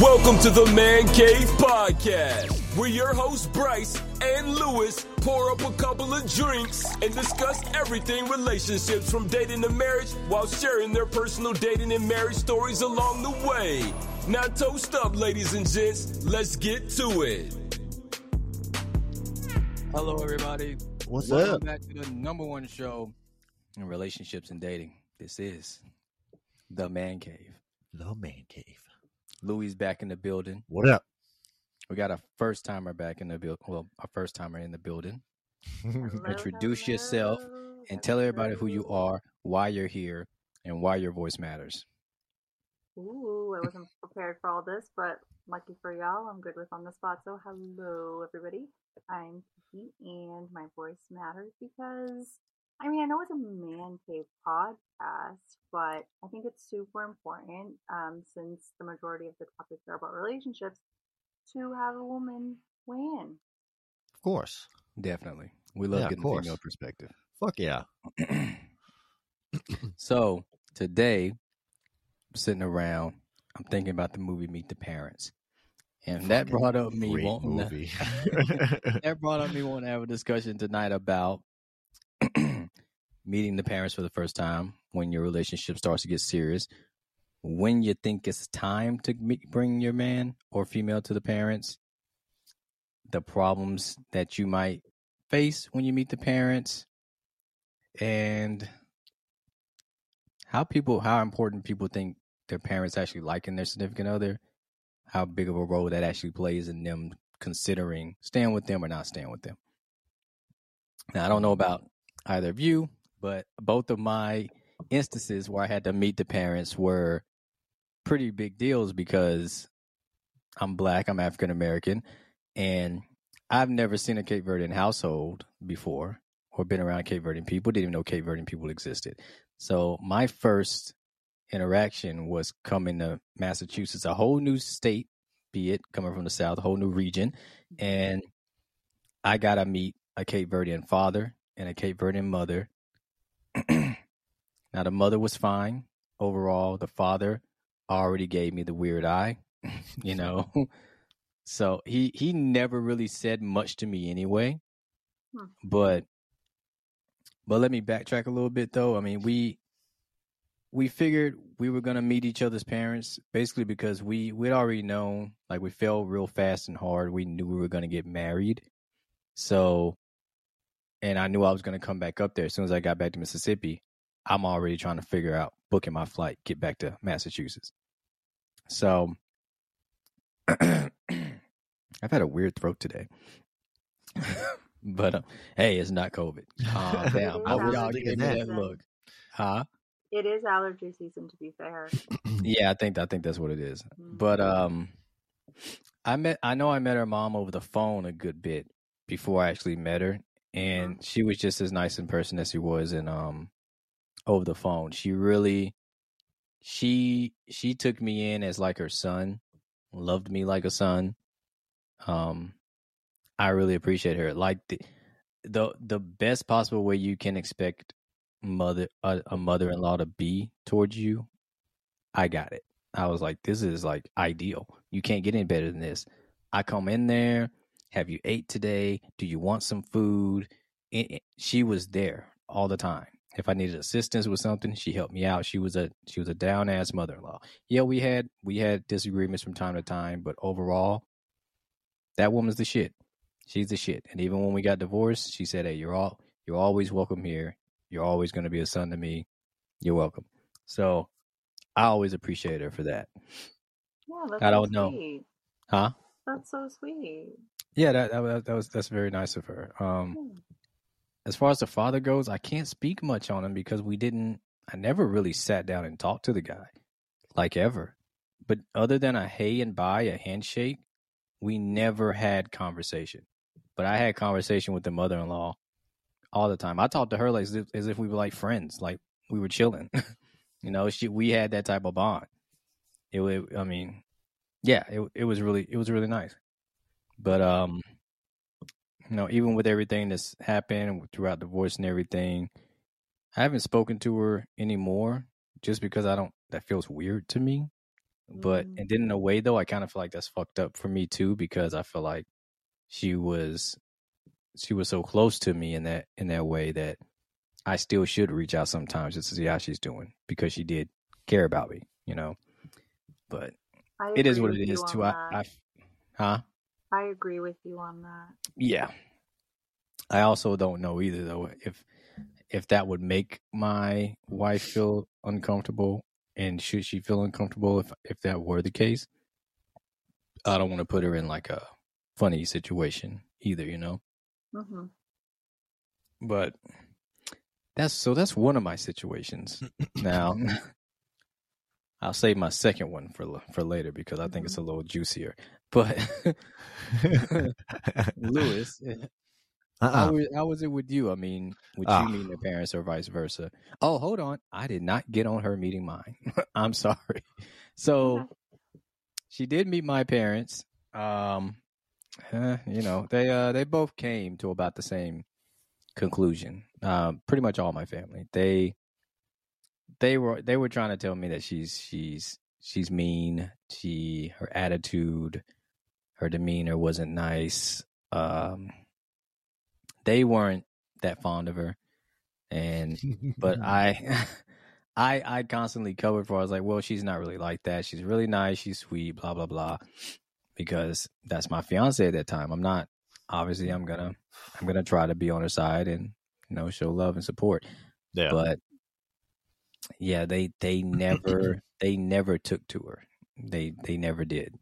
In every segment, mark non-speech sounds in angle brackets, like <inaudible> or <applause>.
Welcome to the Man Cave Podcast, where your hosts Bryce and Lewis pour up a couple of drinks and discuss everything relationships from dating to marriage while sharing their personal dating and marriage stories along the way. Now, toast up, ladies and gents. Let's get to it. Hello, everybody. What's up? Welcome up? back to the number one show in relationships and dating. This is the Man Cave. The man cave. Lewis back in the building. What up? We got a first timer back in the build. Well, a first timer in the building. <laughs> Introduce yourself and tell everybody who you are, why you're here, and why your voice matters. Ooh, I wasn't prepared for all this, but lucky for y'all, I'm good with on the spot. So, hello, everybody. I'm Kiki, and my voice matters because I mean, I know it's a man cave podcast, but I think it's super important um, since the majority of the topics are about relationships to have a woman weigh in. Of course. Definitely. We love Yeah, of getting the female perspective. Fuck yeah. <clears throat> so today, I'm sitting around, I'm thinking about the movie Meet the Parents. And that brought up me wanting to, movie. <laughs> that <laughs> brought up me wanting to have a discussion tonight about meeting the parents for the first time when your relationship starts to get serious. When you think it's time to meet, bring your man or female to the parents, the problems that you might face when you meet the parents, and how people, how important people think their parents actually liking their significant other, how big of a role that actually plays in them considering staying with them or not staying with them. Now, I don't know about either of you, but both of my instances where I had to meet the parents were pretty big deals because I'm black, I'm African American, and I've never seen a Cape Verdean household before or been around Cape Verdean people, didn't even know Cape Verdean people existed. So my first interaction was coming to Massachusetts, a whole new state, be it coming from the South, a whole new region. Mm-hmm. And I got to meet a Cape Verdean father and a Cape Verdean mother. <clears throat> now, the mother was fine overall. The father already gave me the weird eye, <laughs> you know. So he he never really said much to me anyway. Hmm. But but let me backtrack a little bit though. I mean, we we figured we were gonna meet each other's parents basically because we we'd already known like we fell real fast and hard. We knew we were gonna get married. So and I knew I was gonna come back up there as soon as I got back to Mississippi. I'm already trying to figure out booking my flight, get back to Massachusetts. So <clears throat> I've had a weird throat today. <laughs> but uh, hey, it's not COVID. Calm <laughs> down. I Both was y'all thinking gave me that. that look. Huh? It is allergy season, to be fair. <clears throat> Yeah, I think I think that's what it is. Mm. But um I met I know I met her mom over the phone a good bit before I actually met her. And she was just as nice in person as she was in um over the phone. She really she she took me in as like her son, loved me like a son. Um I really appreciate her. Like the the the best possible way you can expect mother a, a mother-in-law to be towards you I got it. I was like, this is like ideal. You can't get any better than this. I come in there. Have you ate today? Do you want some food? It- she was there all the time. If I needed assistance with something, she helped me out. She was a she was a down ass mother in law. Yeah, we had we had disagreements from time to time, but overall, that woman's the shit. She's the shit. And even when we got divorced, she said, "Hey, you're all you're always welcome here. You're always going to be a son to me. You're welcome." So I always appreciate her for that. Yeah, I don't know. Huh? That's so sweet. Yeah, that that, was- that was that's very nice of her. Um, Hmm. as far as the father goes, I can't speak much on him because we didn't. I never really sat down and talked to the guy, like ever. But other than a hey and bye, a handshake, we never had conversation. But I had conversation with the mother-in-law all the time. I talked to her like as if, as if we were like friends, like we were chilling. <laughs> you know, she we had that type of bond. It, wa- I mean, yeah, it it was really it was really nice. But um, you know, even with everything that's happened throughout divorce and everything, I haven't spoken to her anymore just because I don't. That feels weird to me. But Mm. and then in a way though, I kind of feel like that's fucked up for me too because I feel like she was she was so close to me in that in that way that I still should reach out sometimes just to see how she's doing because she did care about me, you know. But it is what it is you too. I. I huh? I agree with you on that. Yeah. I also don't know either though if if that would make my wife feel uncomfortable and should she feel uncomfortable if if that were the case. I don't want to put her in like a funny situation either, you know. hmm But that's so that's one of my situations. <clears throat> now <laughs> I'll save my second one for for later because I think it's a little juicier. <laughs> But <laughs> Lewis, How, Uh-uh. was, how was it with you? I mean, with Ah. you meeting their parents or vice versa? Oh, hold on. I did not get on her meeting mine. <laughs> I'm sorry. So she did meet my parents. Um, eh, you know, they uh they both came to about the same conclusion. Um, pretty much all my family. They they were they were trying to tell me that she's she's she's mean. She her attitude, her demeanor wasn't nice. Um, they weren't that fond of her, and but <laughs> I, <laughs> I, I constantly covered for. her. I was like, well, she's not really like that. She's really nice. She's sweet. Blah blah blah. Because that's my fiance at that time. I'm not. Obviously, I'm gonna, I'm gonna try to be on her side and you know show love and support. yeah. But yeah, they they never <clears throat> they never took to her. They they never did.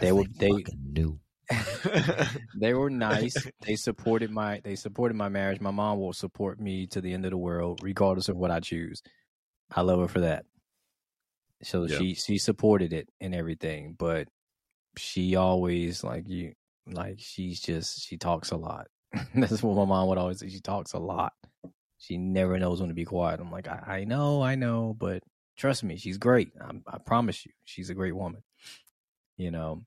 They were- they- fucking knew. <laughs> they were <laughs> nice. they supported my they supported my marriage. My mom will support me to the end of the world, regardless of what I choose. I love her for that. So Yeah. she she supported it and everything, but she always like you like she's just she talks a lot. <laughs> That's what my mom would always say. She talks a lot. She never knows when to be quiet. I'm like, I, I know, I know, but trust me, she's great. I'm, I promise you, she's a great woman. You know,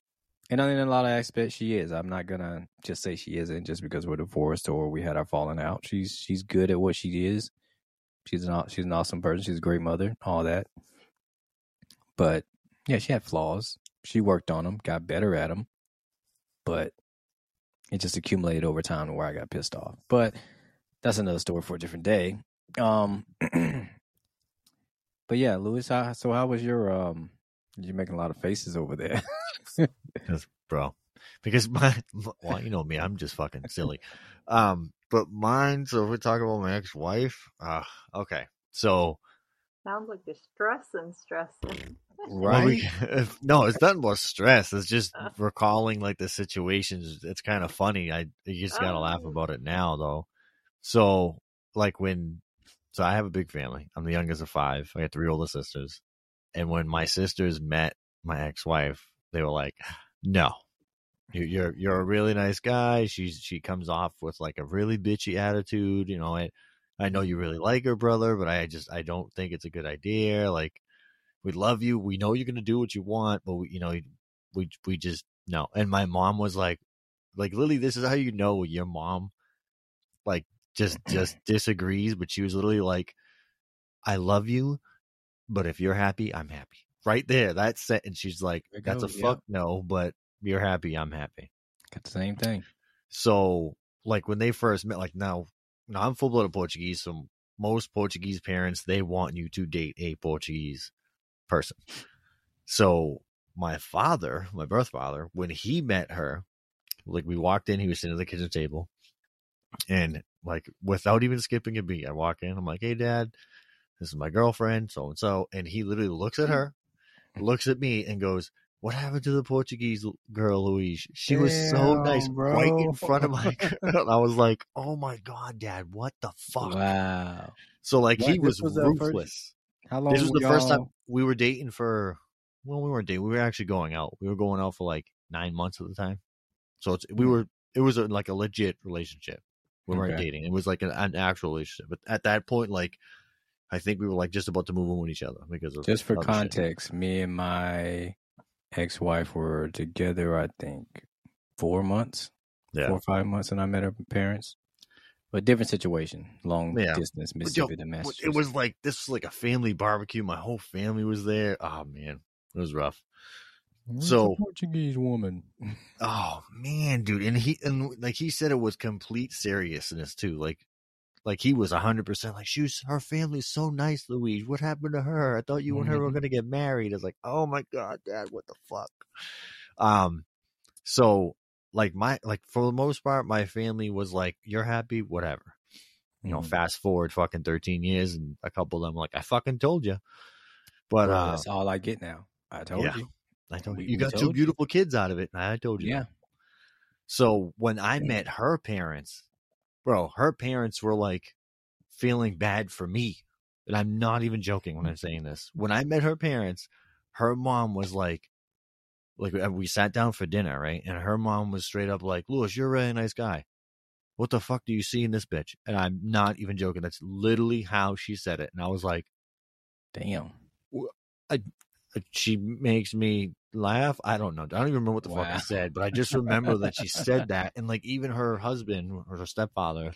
and in a lot of aspects, she is. I'm not gonna just say she isn't just because we're divorced or we had our falling out. She's she's good at what she is. She's an she's an awesome person. She's a great mother. All that. But yeah, she had flaws. She worked on them, got better at them, but it just accumulated over time to where I got pissed off. But that's another story for a different day. Um, <clears throat> but yeah, Lewis, how, so how was your um? You're making a lot of faces over there. <laughs> Because, bro, because my, well, you know me, I'm just fucking silly. Um, but mine. So if we're talking about my ex-wife, uh, okay. So Sounds like you're stressing, stressing. well, we- <laughs> no, it's nothing but stress. It's just Uh. recalling like the situations. It's kind of funny. I you just gotta laugh Oh. about it now, though. So like when, so I have a big family. I'm the youngest of five. I got three older sisters, and when my sisters met my ex-wife, they were like, <sighs> "No, you- you're you're a really nice guy." She's she comes off with like a really bitchy attitude. You know, I I know you really like her, brother, but I just I don't think it's a good idea. Like, we love you. We know you're gonna do what you want, but we, you know, we we just no. And my mom was like, like Lily, this is how you know your mom, like just just disagrees. But she was literally like, I love you, but if you're happy, I'm happy. Right there, that's it. And she's like, There that's a yeah. fuck no, but you're happy, I'm happy. Got the same thing. So, like when they first met, like now, now I'm full blooded Portuguese. So most Portuguese parents they want you to date a Portuguese person. So my father, my birth father, when he met her, like we walked in, he was sitting at the kitchen table, and like without even skipping a beat, I walk in. I'm like, "Hey, Dad, this is my girlfriend, so and so," and he literally looks at her, looks at me, and goes. What happened to the Portuguese girl, Louise? She was so nice, Damn, right in front of my <laughs> girl. I was like, "Oh my god, Dad, what the fuck?" Wow. So like What? he was, was the first- ruthless. How long? This was the first time we were dating for. Well, we weren't dating. We were actually going out. We were going out for like nine months at the time. So it's we Hmm. were. It was a, like a legit relationship. We weren't Okay. dating. It was like an, an actual relationship. But at that point, like, I think we were like just about to move on with each other because of Just for other shit. context, me and my ex-wife were together. I think four months, Yeah. four or five months, and I met her parents. But different situation, long Yeah. distance, Mississippi to Massachusetts. it was like this was like a family barbecue. My whole family was there. Oh man, it was rough. Where's So- Portuguese woman. <laughs> Oh man, dude, and he and like he said it was complete seriousness too. Like, like he was hundred percent like she was. Her family's so nice, Louise. What happened to her? I thought you and her were Mhm. gonna get married. It's like, oh my god, Dad, what the fuck? Um, so like my like for the most part, my family was like, you're happy, whatever. You know, Mhm. fast forward fucking thirteen years, and a couple of them like, I fucking told you. But Well, uh, that's all I get now. I told yeah. you. I told you, we- you got two you. beautiful kids out of it. I told you. that. Yeah. So when I met her parents, bro, her parents were like feeling bad for me. And I'm not even joking when I'm saying this. When I met her parents, her mom was like, like uh, we sat down for dinner, right? And her mom was straight up like, Lewis, you're a really nice guy. What the fuck do you see in this bitch? And I'm not even joking. That's literally how she said it. And I was like, Damn. I, she makes me laugh. I don't know. I don't even remember what the fuck I said, but I just remember that she said that. And like even her husband or her stepfather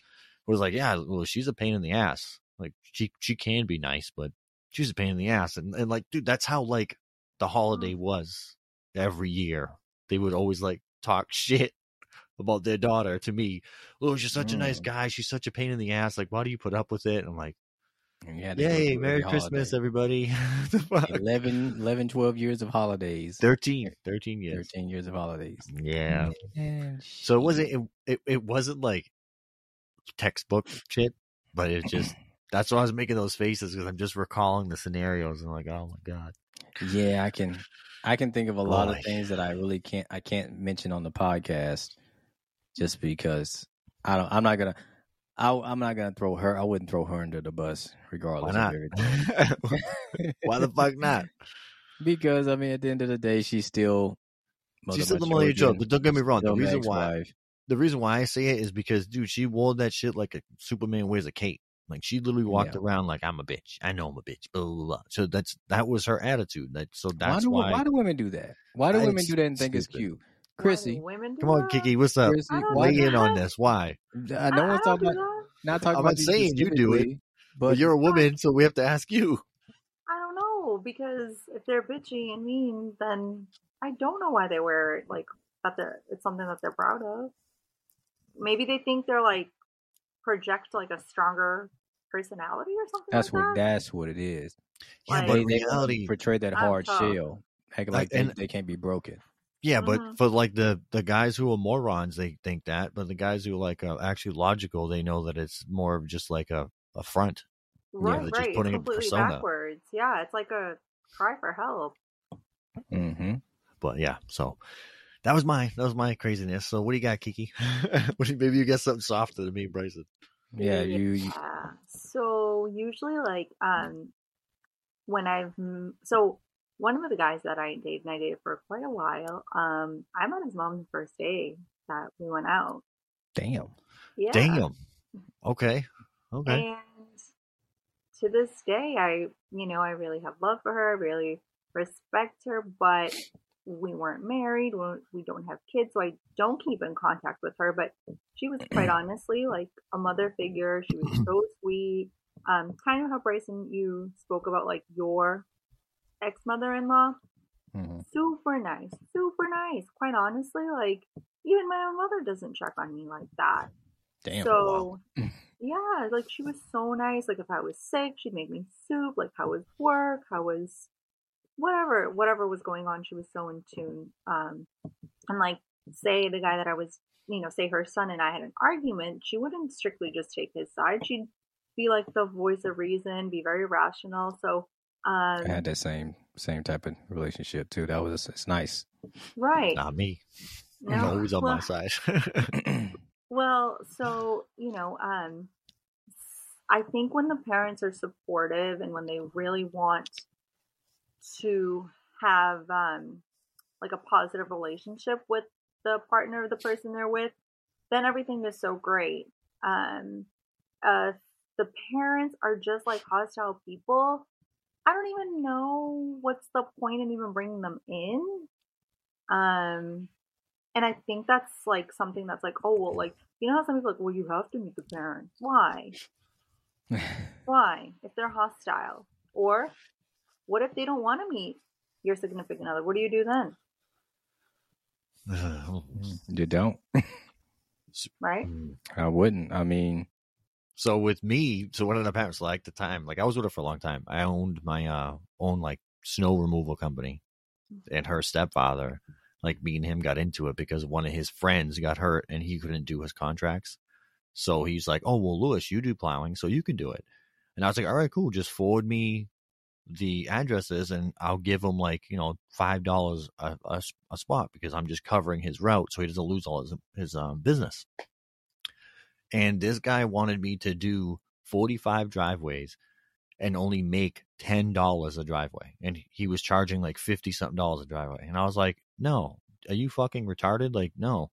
was like, Yeah, well, she's a pain in the ass. Like she she can be nice, but she's a pain in the ass. And, and like, dude, that's how like the holiday was every year. They would always like talk <laughs> shit about their daughter to me. Oh, she's such a nice Mm. guy. She's such a pain in the ass. Like, why do you put up with it? And I'm like, Yay, Merry Christmas, holiday. everybody. <laughs> The 11, 11, 12 years of holidays. 13, 13 years. 13 years of holidays. Yeah. Man, So it wasn't it, it, it wasn't like textbook shit, but it just <clears throat> that's why I was making those faces because I'm just recalling the scenarios and like, oh my god. Yeah, I can I can think of a lot of things that I really can't I can't mention on the podcast just because I don't I'm not gonna I, I'm not gonna throw her. I wouldn't throw her under the bus, Why regardless not? of everything. <laughs> why the fuck not? Because I mean, at the end of the day, she's still. She's still the mother of your children, but don't get me wrong. The reason why ex-wife. the reason why I say it is because dude, she wore that shit like a Superman wears a cape. Like she literally walked Yeah. around like I'm a bitch. I know I'm a bitch. Blah, blah, blah. So that's that was her attitude. That so Why that's do, why. why do women do that? Why do women do that and think it's cute? Why Chrissy, women do Come on, that? Kiki, what's up? Chrissy, I don't? Weigh in on this. Why? I, no I one's don't talking do about. that. Not talking I'm about not saying you do it, But but you're a woman, so we have to ask you. I don't know because if they're bitchy and mean, then I don't know why they wear it. Like that, they're it's something that they're proud of. Maybe they think they're like project like a stronger personality or something. that's like what that. that's what it is. Yeah, Like- but They, in they reality, portray that hard shell, act like they, and- they can't be broken. Yeah, but Mhm. for like the the guys who are morons, they think that, but the guys who are like uh, actually logical, they know that it's more of just like a a front. Right, they're just right. It's putting a completely persona. backwards. Yeah, it's like a cry for help. Mm-hmm. But yeah, so that was my that was my craziness. So what do you got, Kiki? <laughs> what do you, maybe you got something softer than me, Bryson. Yeah, you, you Yeah. So usually, like, um, when I've so one of the guys that I dated, and I dated for quite a while. Um, I met his mom the first day that we went out. damn. Yeah. Damn. Okay. Okay. And to this day, I, you know, I really have love for her, I really respect her, but we weren't married. We, we don't have kids, so I don't keep in contact with her. But she was quite <clears throat> honestly like a mother figure. She was <clears throat> so sweet. Um, kind of how Bryson you spoke about like your ex mother in law. hmm Super nice, super nice. Quite honestly, like even my own mother doesn't check on me like that. Damn. So <laughs> yeah, like she was so nice. Like if I was sick, she'd make me soup. Like how was work? How was whatever whatever was going on, she was so in tune. Um and like say the guy that I was you know, say her son and I had an argument, she wouldn't strictly just take his side. She'd be like the voice of reason, be very rational. So um I had that same same type of relationship too. That was it's nice. right. Not me. No, I'm always on well- my side. <clears throat> <laughs> Well, so, you know, um, I think when the parents are supportive and when they really want to have um, like a positive relationship with the partner of the person they're with, then everything is so great. Um, uh, the parents are just like hostile people. I don't even know what's the point in even bringing them in. Um, and I think that's like something that's like, oh well, like you know how some people like, well, you have to meet the parents. Why? <laughs> Why? If they're hostile, or what if they don't want to meet your significant other? What do you do then? <sighs> You don't. <laughs> right? I wouldn't. I mean, So with me, so what ended up happening? So like the time, like I was with her for a long time. I owned my uh own like snow removal company, and her stepfather, like me and him got into it because one of his friends got hurt and he couldn't do his contracts. So he's like, "Oh well, Lewis, you do plowing, so you can do it." And I was like, "All right, cool. Just forward me the addresses, and I'll give him like you know five dollars a, a, spot because I'm just covering his route, so he doesn't lose all his his um, business." And this guy wanted me to do 45 driveways and only make $10 a driveway and he was charging like 50 something dollars a driveway and i was like no. Are you fucking retarded? Like no.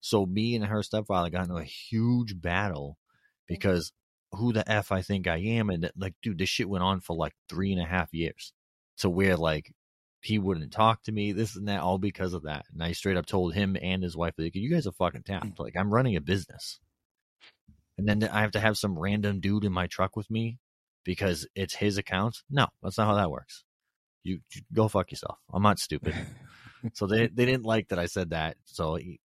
So me and her stepfather got into a huge battle mm. because who the f i think i am and like dude this shit went on for like three and a half years to where like he wouldn't talk to me this and that all because of that and i straight up told him and his wife like you guys are fucking tapped. Mm. Like i'm running a business and then I have to have some random dude in my truck with me because it's his account. No, that's not how that works. You, you go fuck yourself. I'm not stupid. <laughs> so they they didn't like that I said that. So it,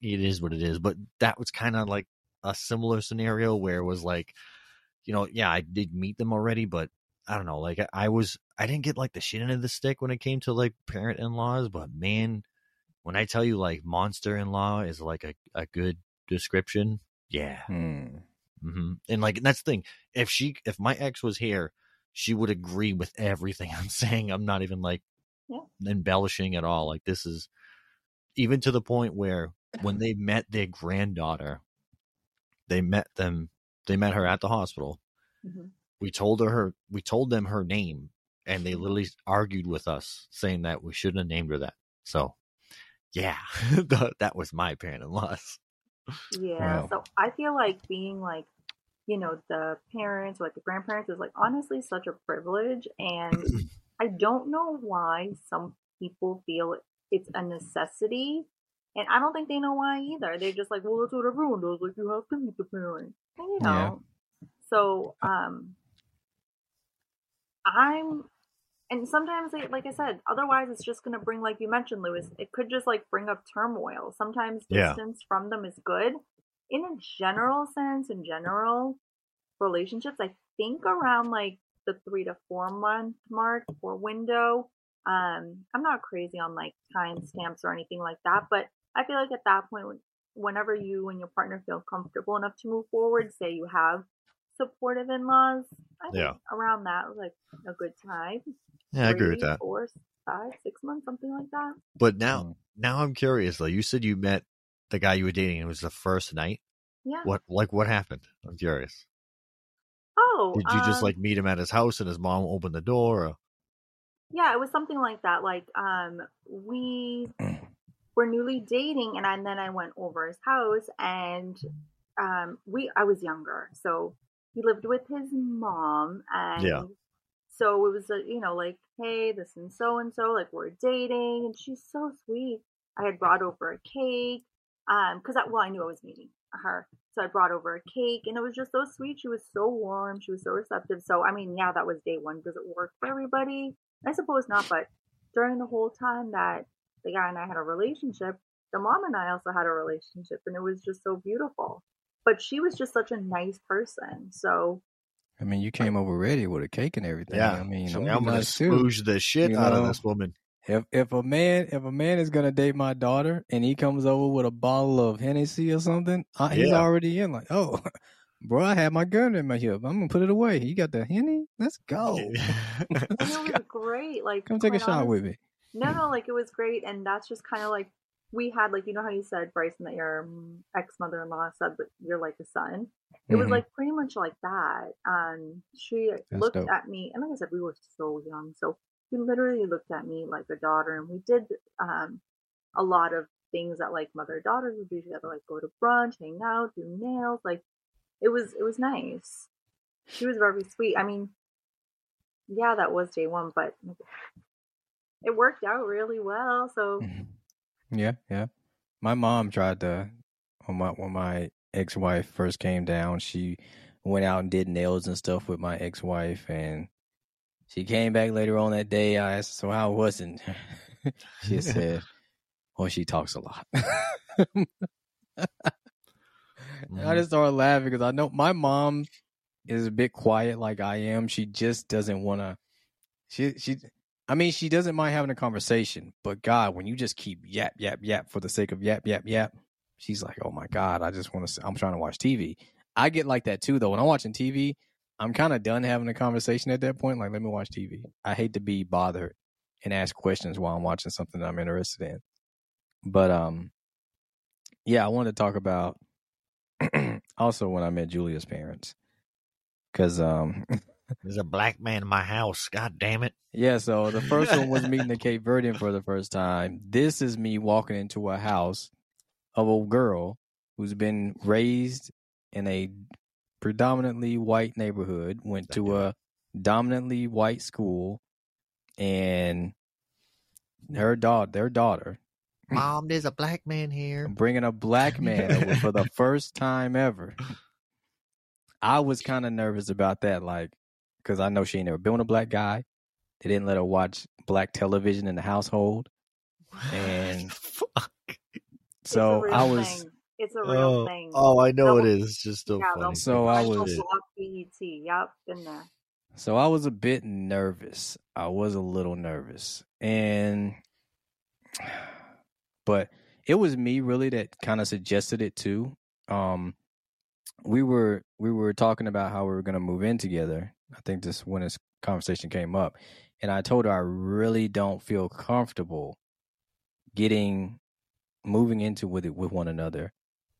it is what it is. But that was kind of like a similar scenario where it was like, you know, yeah, I did meet them already, but I don't know. Like I, I was, I didn't get like the shit end of the stick when it came to like parent in laws. But man, when I tell you like monster in law is like a, a good description, yeah. hmm. hmm And like that's the thing. If she, if my ex was here, she would agree with everything <laughs> I'm saying. I'm not even like embellishing at all. Like this is even to the point where when they met their granddaughter, they met them. They met her at the hospital. hmm We told her her. We told them her name, and they literally argued with us, saying that we shouldn't have named her that. So, yeah, <laughs> that was my parent-in-laws. Yeah. Wow. So I feel like being like, you know, the parents or like the grandparents is like honestly such a privilege. And <clears throat> I don't know why some people feel it's a necessity. And I don't think they know why either. They're just like, well, that's what everyone does. Like, you have to meet the parent. And, you Yeah. know, so, um, I'm, and sometimes, they, like I said, otherwise it's just going to bring, like you mentioned, Lewis, it could just like bring up turmoil. Sometimes Yeah. distance from them is good. In a general sense, in general relationships, I think around like the three to four month mark or window. Um, I'm not crazy on like time stamps or anything like that, but I feel like at that point, whenever you and your partner feel comfortable enough to move forward, say you have supportive in-laws, Yeah. around that was like a good time. Yeah, I agree with Three, that. Four, five, six months, something like that. But now, Mm. now I'm curious. Though you said you met the guy you were dating. It was the first night. Yeah. What like what happened? I'm curious. Oh, Did you just um, like meet him at his house and his mom opened the door? Or... Yeah, it was something like that. Like, um, we <clears throat> were newly dating, and, I, and then I went over his house, and um, we I was younger, so he lived with his mom, and Yeah. so it was a you know like, hey, this and so and so, like we're dating, and she's so sweet. I had brought over a cake, um, because I, well, I knew I was meeting her, so I brought over a cake, and it was just so sweet. She was so warm, she was so receptive. So I mean, yeah, that was day one. Does it work for everybody? I suppose not, but during the whole time that the guy and I had a relationship, the mom and I also had a relationship, and it was just so beautiful. But she was just such a nice person. So I mean, you came over ready with a cake and everything. Yeah. I mean, so I'm, I'm gonna nice spooge the shit you out of this woman. If if a man if a man is gonna date my daughter and he comes over with a bottle of Hennessy or something, uh, he's Yeah. already in. Like, oh, <laughs> bro, I had my gun in my hip. I'm gonna put it away. You got the Henny? Let's go. <laughs> and it was great. Like Come take a quite shot honest- with me. No, no, like it was great, and that's just kind of like we had like you know how you said Bryson that your ex mother in law said that you're like a son. It was Mhm. like pretty much like that. Um, she That's looked dope. at me, and like I said, we were so young, so she literally looked at me like a daughter, and we did um a lot of things that like mother daughters would do together, like go to brunch, hang out, do nails. Like it was it was nice. She was very sweet. I mean, yeah, that was day one, but it worked out really well. So Mhm. Yeah, yeah. My mom tried to when my when my ex wife first came down, she went out and did nails and stuff with my ex wife and she came back later on that day. I asked her, so how was it? <laughs> she said, <laughs> Well, she talks a lot. <laughs> Mm-hmm. I just started laughing because I know my mom is a bit quiet like I am. She just doesn't want to. She she. I mean, she doesn't mind having a conversation, but God, when you just keep yap yap yap for the sake of yap yap yap, she's like, "Oh my God, I just want to. I'm trying to watch TV." I get like that too, though. When I'm watching TV, I'm kind of done having a conversation at that point. Like, let me watch TV. I hate to be bothered and ask questions while I'm watching something that I'm interested in. But um, yeah, I wanted to talk about <clears throat> also when I met Julia's parents, because um, <laughs> There's a black man in my house. God damn it. yeah. So the first one was meeting the <laughs> Cape Verdean for the first time. This is me walking into a house of a girl who's been raised in a predominantly white neighborhood, went to a dominantly white school, and her daughter, their daughter, Mom, there's a black man here. bringing a black <laughs> man over for the first time ever. <laughs> I was kind of nervous about that, like, because I know she ain't never been with a black guy. They didn't let her watch black television in the household, And- <laughs> Fuck. So I was. thing. It's a real Oh, thing. oh, I know That it was- is. It's just so yeah, funny. So I was- BET. Yep, been there. So I was a bit nervous. I was a little nervous. And <sighs> but it was me really that kind of suggested it too. Um we were we were talking about how we were going to move in together. I think this when this conversation came up and I told her I really don't feel comfortable getting moving into with it with one another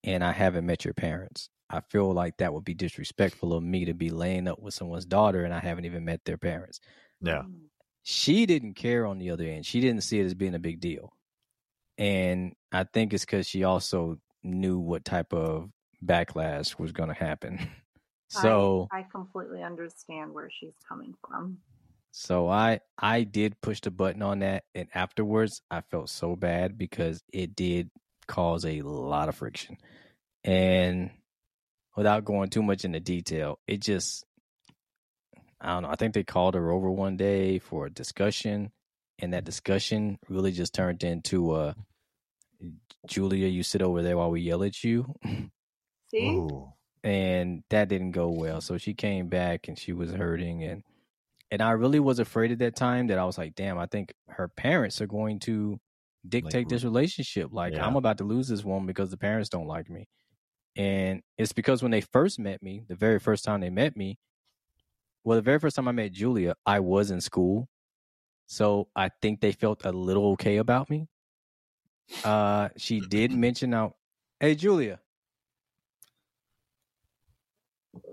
and I haven't met your parents. I feel like that would be disrespectful of me to be laying up with someone's daughter and I haven't even met their parents. Yeah. Mm. She didn't care on the other end. She didn't see it as being a big deal. And I think it's because she also knew what type of backlash was going to happen. <laughs> So, I, I completely understand where she's coming from. so I I did push the button on that, and afterwards I felt so bad because it did cause a lot of friction. And without going too much into detail, it just I don't know. I think they called her over one day for a discussion, and that discussion really just turned into uh Julia, you sit over there while we yell at you. <laughs> See? Ooh. And that didn't go well. So she came back and she was hurting and and I really was afraid at that time that I was like, damn, I think her parents are going to dictate this relationship. Like Yeah. I'm about to lose this woman because the parents don't like me. And it's because when they first met me, the very first time they met me, well, the very first time I met Julia, I was in school. So I think they felt a little okay about me. Uh she did <clears throat> mention out, hey Julia,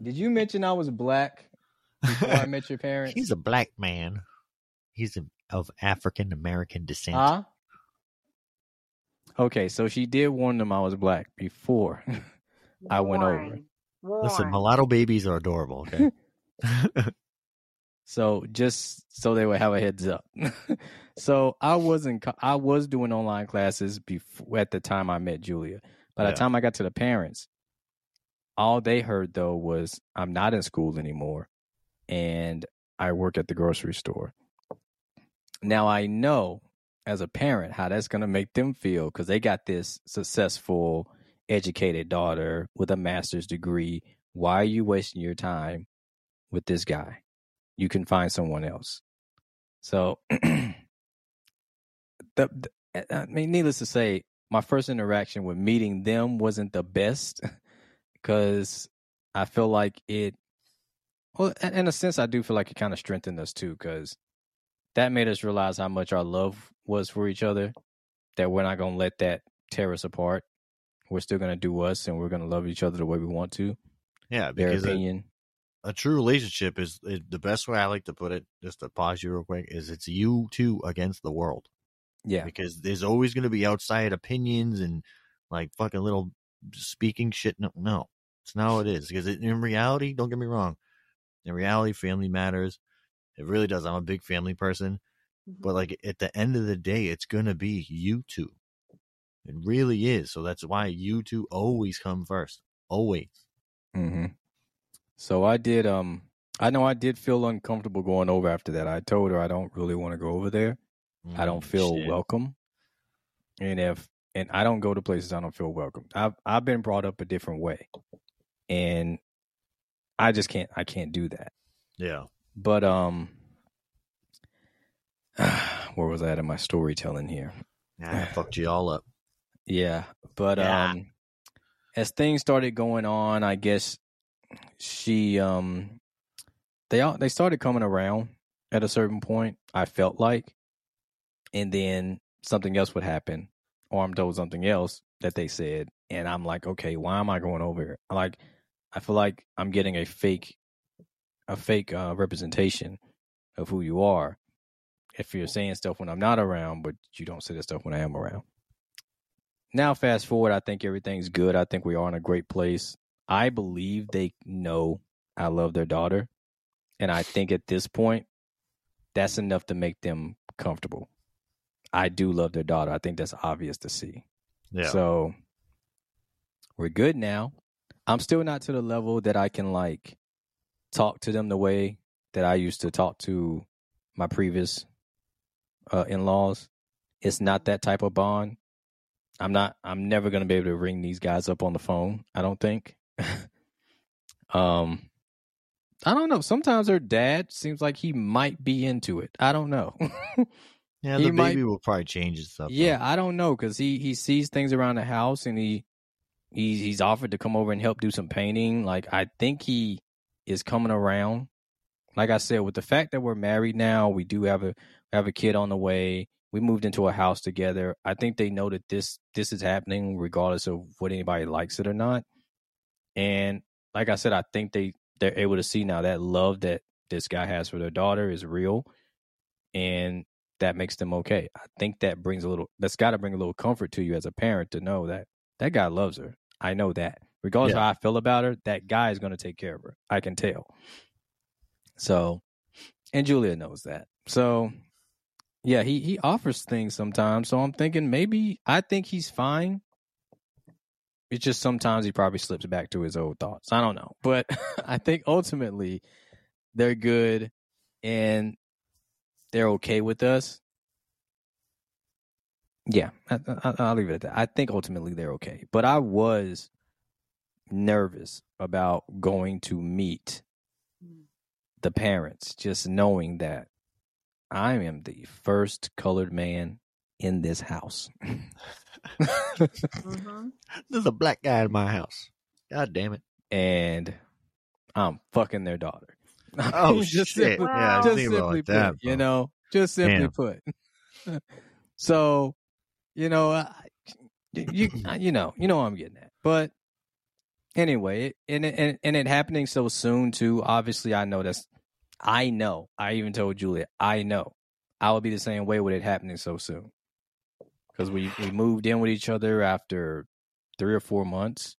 did you mention I was black before I met your <laughs> parents? He's a black man. He's a, of African American descent. Huh? Okay, so she did warn them I was black before. <laughs> I went over. Warren. Listen, mulatto babies are adorable. Okay. <laughs> so just so they would have a heads up. so I wasn't. I was doing online classes before at the time I met Julia. By the time I got to the parents, all they heard though was I'm not in school anymore, and I work at the grocery store. Now I know as a parent how that's going to make them feel because they got this successful, educated daughter with a master's degree. Why are you wasting your time with this guy? You can find someone else. So, <clears throat> the, the- I mean, needless to say, my first interaction with meeting them wasn't the best <laughs> because I feel like it. Well, in a sense, I do feel like it kind of strengthened us too because that made us realize how much our love was for each other. That we're not gonna let that tear us apart. We're still gonna do us, and we're gonna love each other the way we want to. yeah, because a, opinion. a true relationship is it, the best way I like to put it. Just to pause you real quick, is it's you two against the world. Yeah, because there's always going to be outside opinions and like fucking little speaking shit. No, no, it's not how it is. Because it, in reality, don't get me wrong, in reality, family matters. It really does. I'm a big family person, Mhm. but like at the end of the day, it's gonna be you two. It really is. So that's why you two always come first. Always. hmm So I did. Um, I know I did feel uncomfortable going over after that. I told her I don't really want to go over there. I don't Mm, feel shit. welcome. and if and I don't go to places I don't feel welcome. I've I've been brought up a different way, and I just can't I can't do that. Yeah. But um, <sighs> where was I at in my storytelling here? Yeah, I fucked you all up. Yeah, but Yeah. um, as things started going on, I guess she um, they all they started coming around at a certain point. I felt like, and then something else would happen, or I'm told something else that they said, and I'm like, okay, why am I going over here? Like, I feel like I'm getting a fake, a fake uh, representation of who you are. If you're saying stuff when I'm not around, but you don't say the stuff when I am around now fast forward i think everything's good i think we are in a great place i believe they know i love their daughter and i think at this point that's enough to make them comfortable i do love their daughter i think that's obvious to see Yeah. so we're good now i'm still not to the level that i can like talk to them the way that i used to talk to my previous uh, in-laws it's not that type of bond I'm not I'm never gonna be able to ring these guys up on the phone, I don't think. <laughs> um I don't know. Sometimes her dad seems like he might be into it. I don't know. <laughs> yeah, he the might- baby will probably change his stuff. yeah, I don't know because he he sees things around the house and he he's he's offered to come over and help do some painting. Like I think he is coming around. Like I said, with the fact that we're married now, we do have a have a kid on the way. We moved into a house together. I think they know that this this is happening regardless of what anybody likes it or not. And like I said, I think they they're able to see now that love that this guy has for their daughter is real, and that makes them okay. I think that brings a little that's got to bring a little comfort to you as a parent to know that that guy loves her. I know that. Regardless of Yeah. how I feel about her, that guy is going to take care of her. I can tell. So, and Julia knows that. So, yeah, he he offers things sometimes. So I'm thinking maybe I think he's fine. It's just sometimes he probably slips back to his old thoughts. I don't know, but <laughs> I think ultimately they're good and they're okay with us. Yeah, I, I, I'll leave it at that. I think ultimately they're okay, but I was nervous about going to meet Mm. the parents, just knowing that I am the first colored man in this house. <laughs> Mm-hmm. There's a black guy in my house. God damn it. and I'm fucking their daughter. <laughs> Oh <laughs> Just shit. simply- yeah, Wow. didn't just think about it simply like put, that. you know, just simply Damn. put. <laughs> so, you know, I, you you know, you know what I'm getting at. But anyway, and it, and and it happening so soon too. Obviously, I know that's. I know. I even told Julia. I know. I would be the same way with it happening so soon. Because we we moved in with each other after three or four months,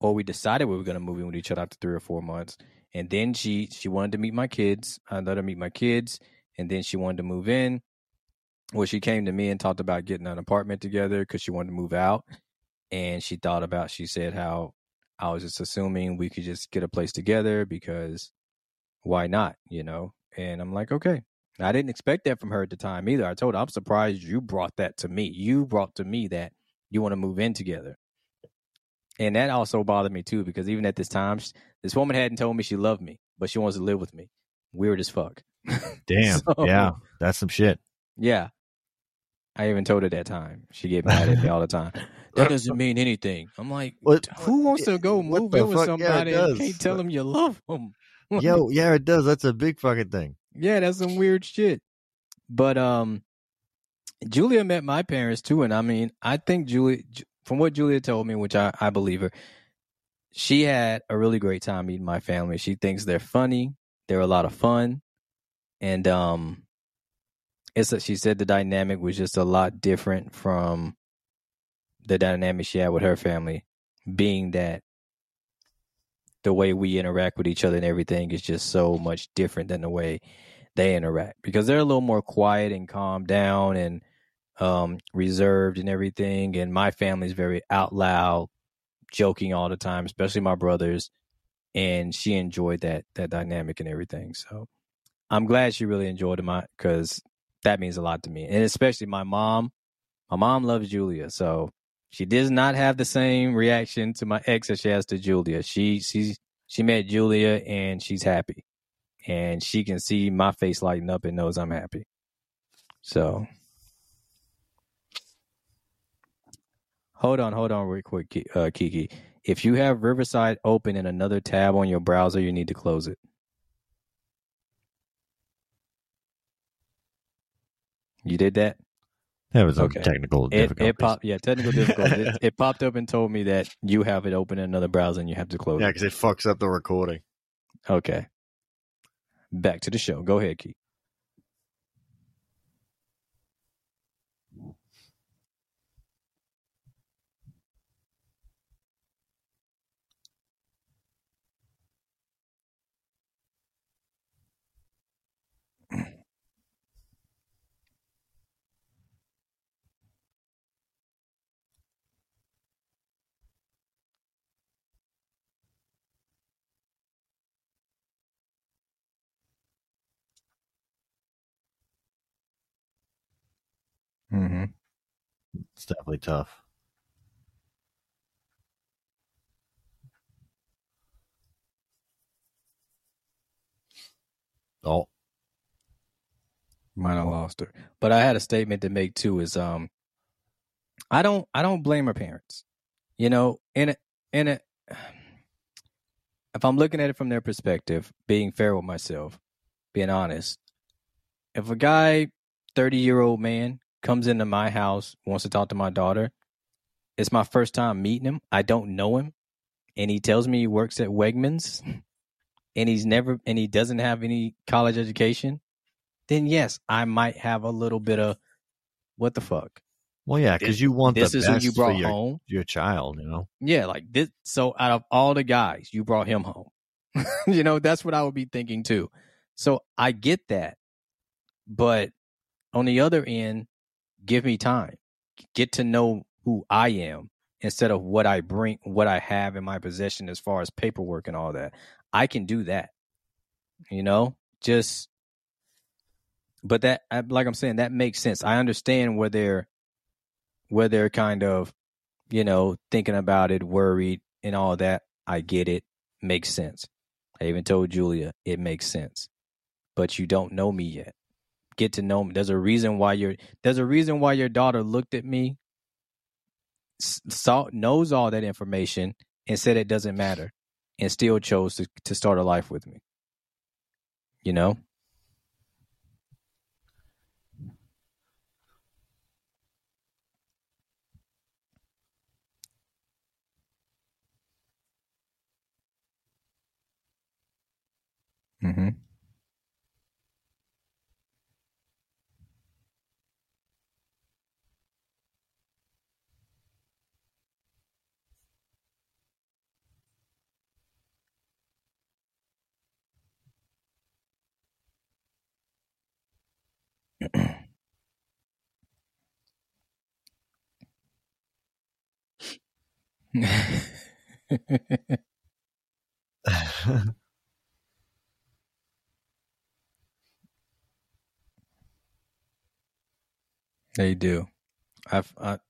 or we decided we were going to move in with each other after three or four months, and then she she wanted to meet my kids. I let her meet my kids, and then she wanted to move in. Well, she came to me and talked about getting an apartment together because she wanted to move out, and she thought about. She said how I was just assuming we could just get a place together because why not, you know? And I'm like, okay. I didn't expect that from her at the time either. I told her I'm surprised you brought that to me. You brought to me that you want to move in together. And that also bothered me too because even at this time, sh- this woman hadn't told me she loved me, but she wants to live with me. Weird as fuck. <laughs> Damn. So- yeah. That's some shit. Yeah. I even told her that time. She get mad at me all the time. That <laughs> doesn't mean anything. I'm like, What- who wants to go move in with fuck? Yeah, somebody and can't tell them you love them? <laughs> Yo, yeah, it does. That's a big fucking thing. Yeah, that's some weird shit. But um Julia met my parents too, and I mean, I think Julia from what Julia told me, which I, I believe her, she had a really great time meeting my family. She thinks they're funny, they're a lot of fun. And um it's a, she said the dynamic was just a lot different from the dynamic she had with her family, being that the way we interact with each other and everything is just so much different than the way they interact because they're a little more quiet and calm down and um, reserved and everything. And my family's very out loud, joking all the time, especially my brothers. And she enjoyed that that dynamic and everything. So I'm glad she really enjoyed it, because that means a lot to me, and especially my mom. My mom loves Julia, so she does not have the same reaction to my ex as she has to Julia. She she's she met Julia and she's happy, and she can see my face lighting up and knows I'm happy. So hold on, hold on, real quick, uh, Kiki. If you have Riverside open in another tab on your browser, you need to close it. You did that? That was Okay. a technical It, difficulty. it popped. Yeah, technical difficulty. it, it <laughs> popped up and told me that you have it open in another browser and you have to close it. yeah, because it fucks up the recording. Okay. Back to the show. Go ahead, Key. Mm-hmm. It's definitely tough. Oh, Might have lost her. But I had a statement to make too. Is um, I don't I don't blame her parents. You know, in a in a if I'm looking at it from their perspective, being fair with myself, being honest, if a guy, thirty year old man, comes into my house wants to talk to my daughter, it's my first time meeting him. I don't know him, and he tells me he works at Wegmans, <laughs> and he's never and he doesn't have any college education. Then yes, I might have a little bit of what the fuck. well, yeah, because you want This the is who you brought your, home. your child, you know. Yeah, like this. So out of all the guys, you brought him home. <laughs> you know, that's what I would be thinking too. So I get that. But on the other end, give me time. Get to know who I am instead of what I bring, what I have in my possession as far as paperwork and all that. I can do that. You know, just, but that, uh, like I'm saying, that makes sense. I understand where they're, where they're kind of, you know, thinking about it, worried and all that. I get it. Makes sense. I even told Julia it makes sense. But you don't know me yet. Get to know me. There's a reason why your there's a reason why your daughter looked at me, saw knows all that information and said it doesn't matter, and still chose to to start a life with me. You know. Mm-hmm. <laughs> They do. I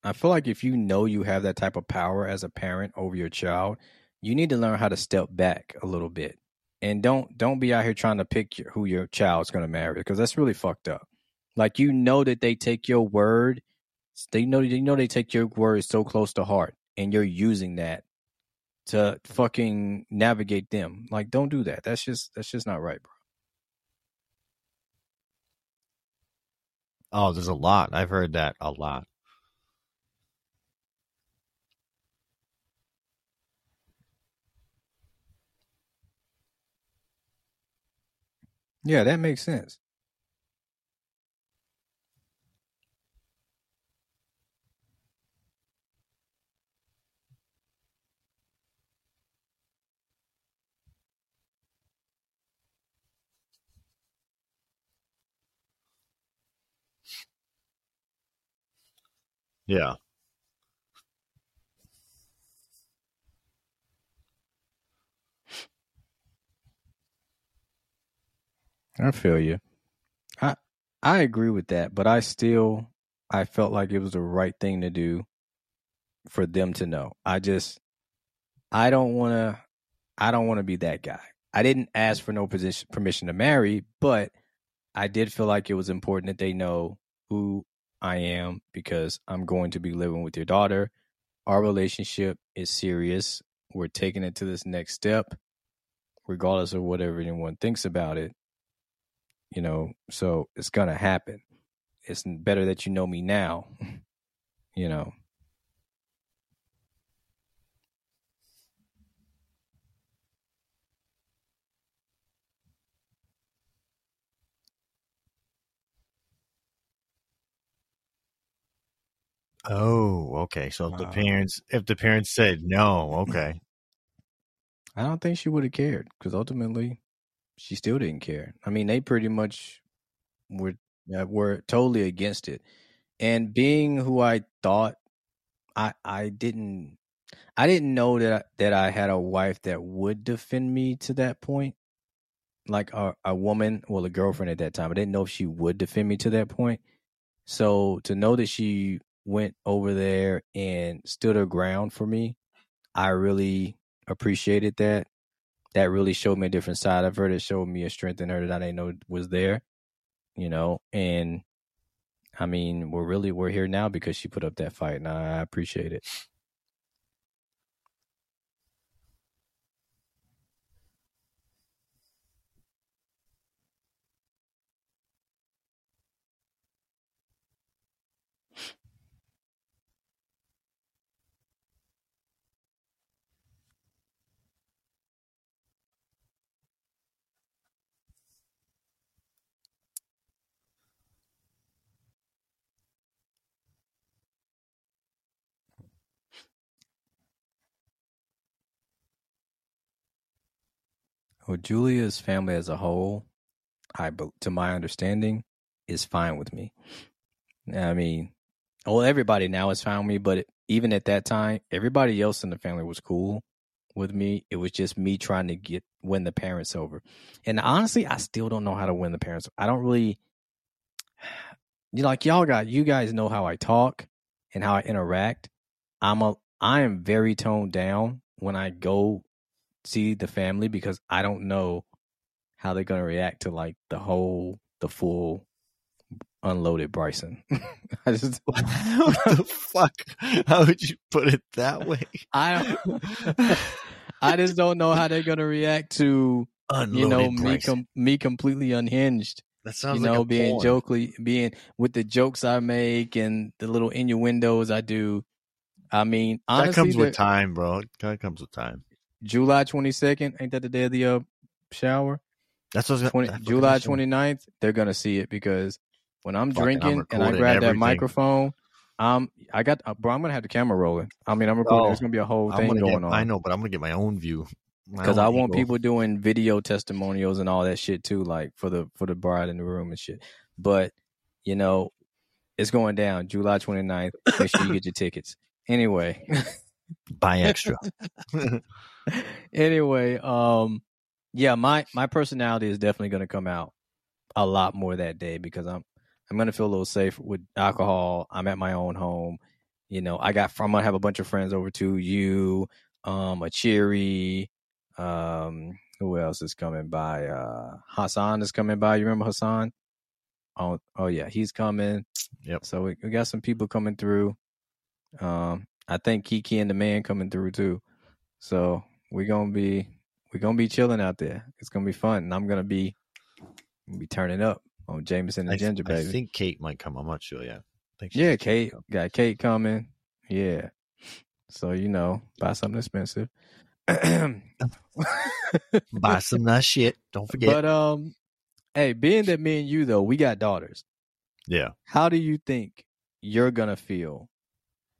I feel like if you know you have that type of power as a parent over your child, you need to learn how to step back a little bit, and don't don't be out here trying to pick your, who your child's going to marry because that's really fucked up. Like you know that they take your word, they know you know they take your word so close to heart, and you're using that to fucking navigate them. Like don't do that. That's just that's just not right, bro. Oh, there's a lot. I've heard that a lot. Yeah, that makes sense. Yeah. I feel you. I I agree with that, but I still I felt like it was the right thing to do for them to know. I just I don't want to I don't want to be that guy. I didn't ask for no position, permission to marry, but I did feel like it was important that they know who I am because I'm going to be living with your daughter. Our relationship is serious. We're taking it to this next step, regardless of whatever anyone thinks about it. You know, so it's going to happen. It's better that you know me now, <laughs> you know. Oh, okay. So if the parents, if the parents said no, <laughs> okay. I don't think she would have cared because ultimately she still didn't care. I mean, they pretty much were uh, were totally against it. And being who I thought, I I didn't I didn't know that I, that I had a wife that would defend me to that point, like a a woman, well, a girlfriend at that time. I didn't know if she would defend me to that point. So to know that she went over there and stood her ground for me, I really appreciated that. That really showed me a different side of her. That showed me a strength in her that I didn't know was there. You know, and I mean, we're really we're here now because she put up that fight, and I appreciate it. Well, Julia's family as a whole, I to my understanding, is fine with me. I mean, well, everybody now is fine with me, but even at that time, everybody else in the family was cool with me. It was just me trying to get win the parents over. And honestly, I still don't know how to win the parents. I don't really you know, like y'all got you guys know how I talk and how I interact. I'm a I am very toned down when I go see the family because I don't know how they're gonna react to like the whole the full unloaded Bryson. <laughs> I just <laughs> what the fuck? How would you put it that way? <laughs> I I just don't know how they're gonna react to Unloaded you know me com- me completely unhinged. that sounds you know, like a being porn. jokely, being with the jokes I make and the little innuendos I do. I mean, honestly, that comes with time, bro. That comes with time. July 22nd, ain't that the day of the uh, shower? That's what's 20, that's July I'm 29th, they're going to see it because when I'm Fucking, I'm drinking and I grab that everything. microphone, um, I got, uh, bro, I'm going to have the camera rolling. I mean, I'm recording. Oh, There's going to be a whole I'm thing gonna get, on. I know, but I'm gonna get my own view because I want people doing video testimonials and all that shit too, like for the for the bride in the room and shit. But you know, it's going down July 29th. Make sure you get your tickets. Anyway, buy extra. <laughs> <laughs> <laughs> anyway, um, yeah, my my personality is definitely going to come out a lot more that day because I'm I'm going to feel a little safe with alcohol. I'm at my own home. You know, I got I'm gonna have a bunch of friends over too. You, um, a cheery, um, who else is coming by? Uh, Hassan is coming by. You remember Hassan? Oh, oh yeah, he's coming. Yep. So we, we got some people coming through. Um, I think Kiki and the man coming through too. So we're gonna be we're gonna be chilling out there. It's gonna be fun, and I'm gonna be be turning up on Jameson and I, Ginger, Baby. I think Kate might come. I'm not sure yet. Yeah, Kate come. got Kate coming. Yeah, so you know, buy something expensive. <clears throat> Buy some nice shit. Don't forget. But um, hey, being that me and you though, we got daughters. yeah. How do you think you're gonna feel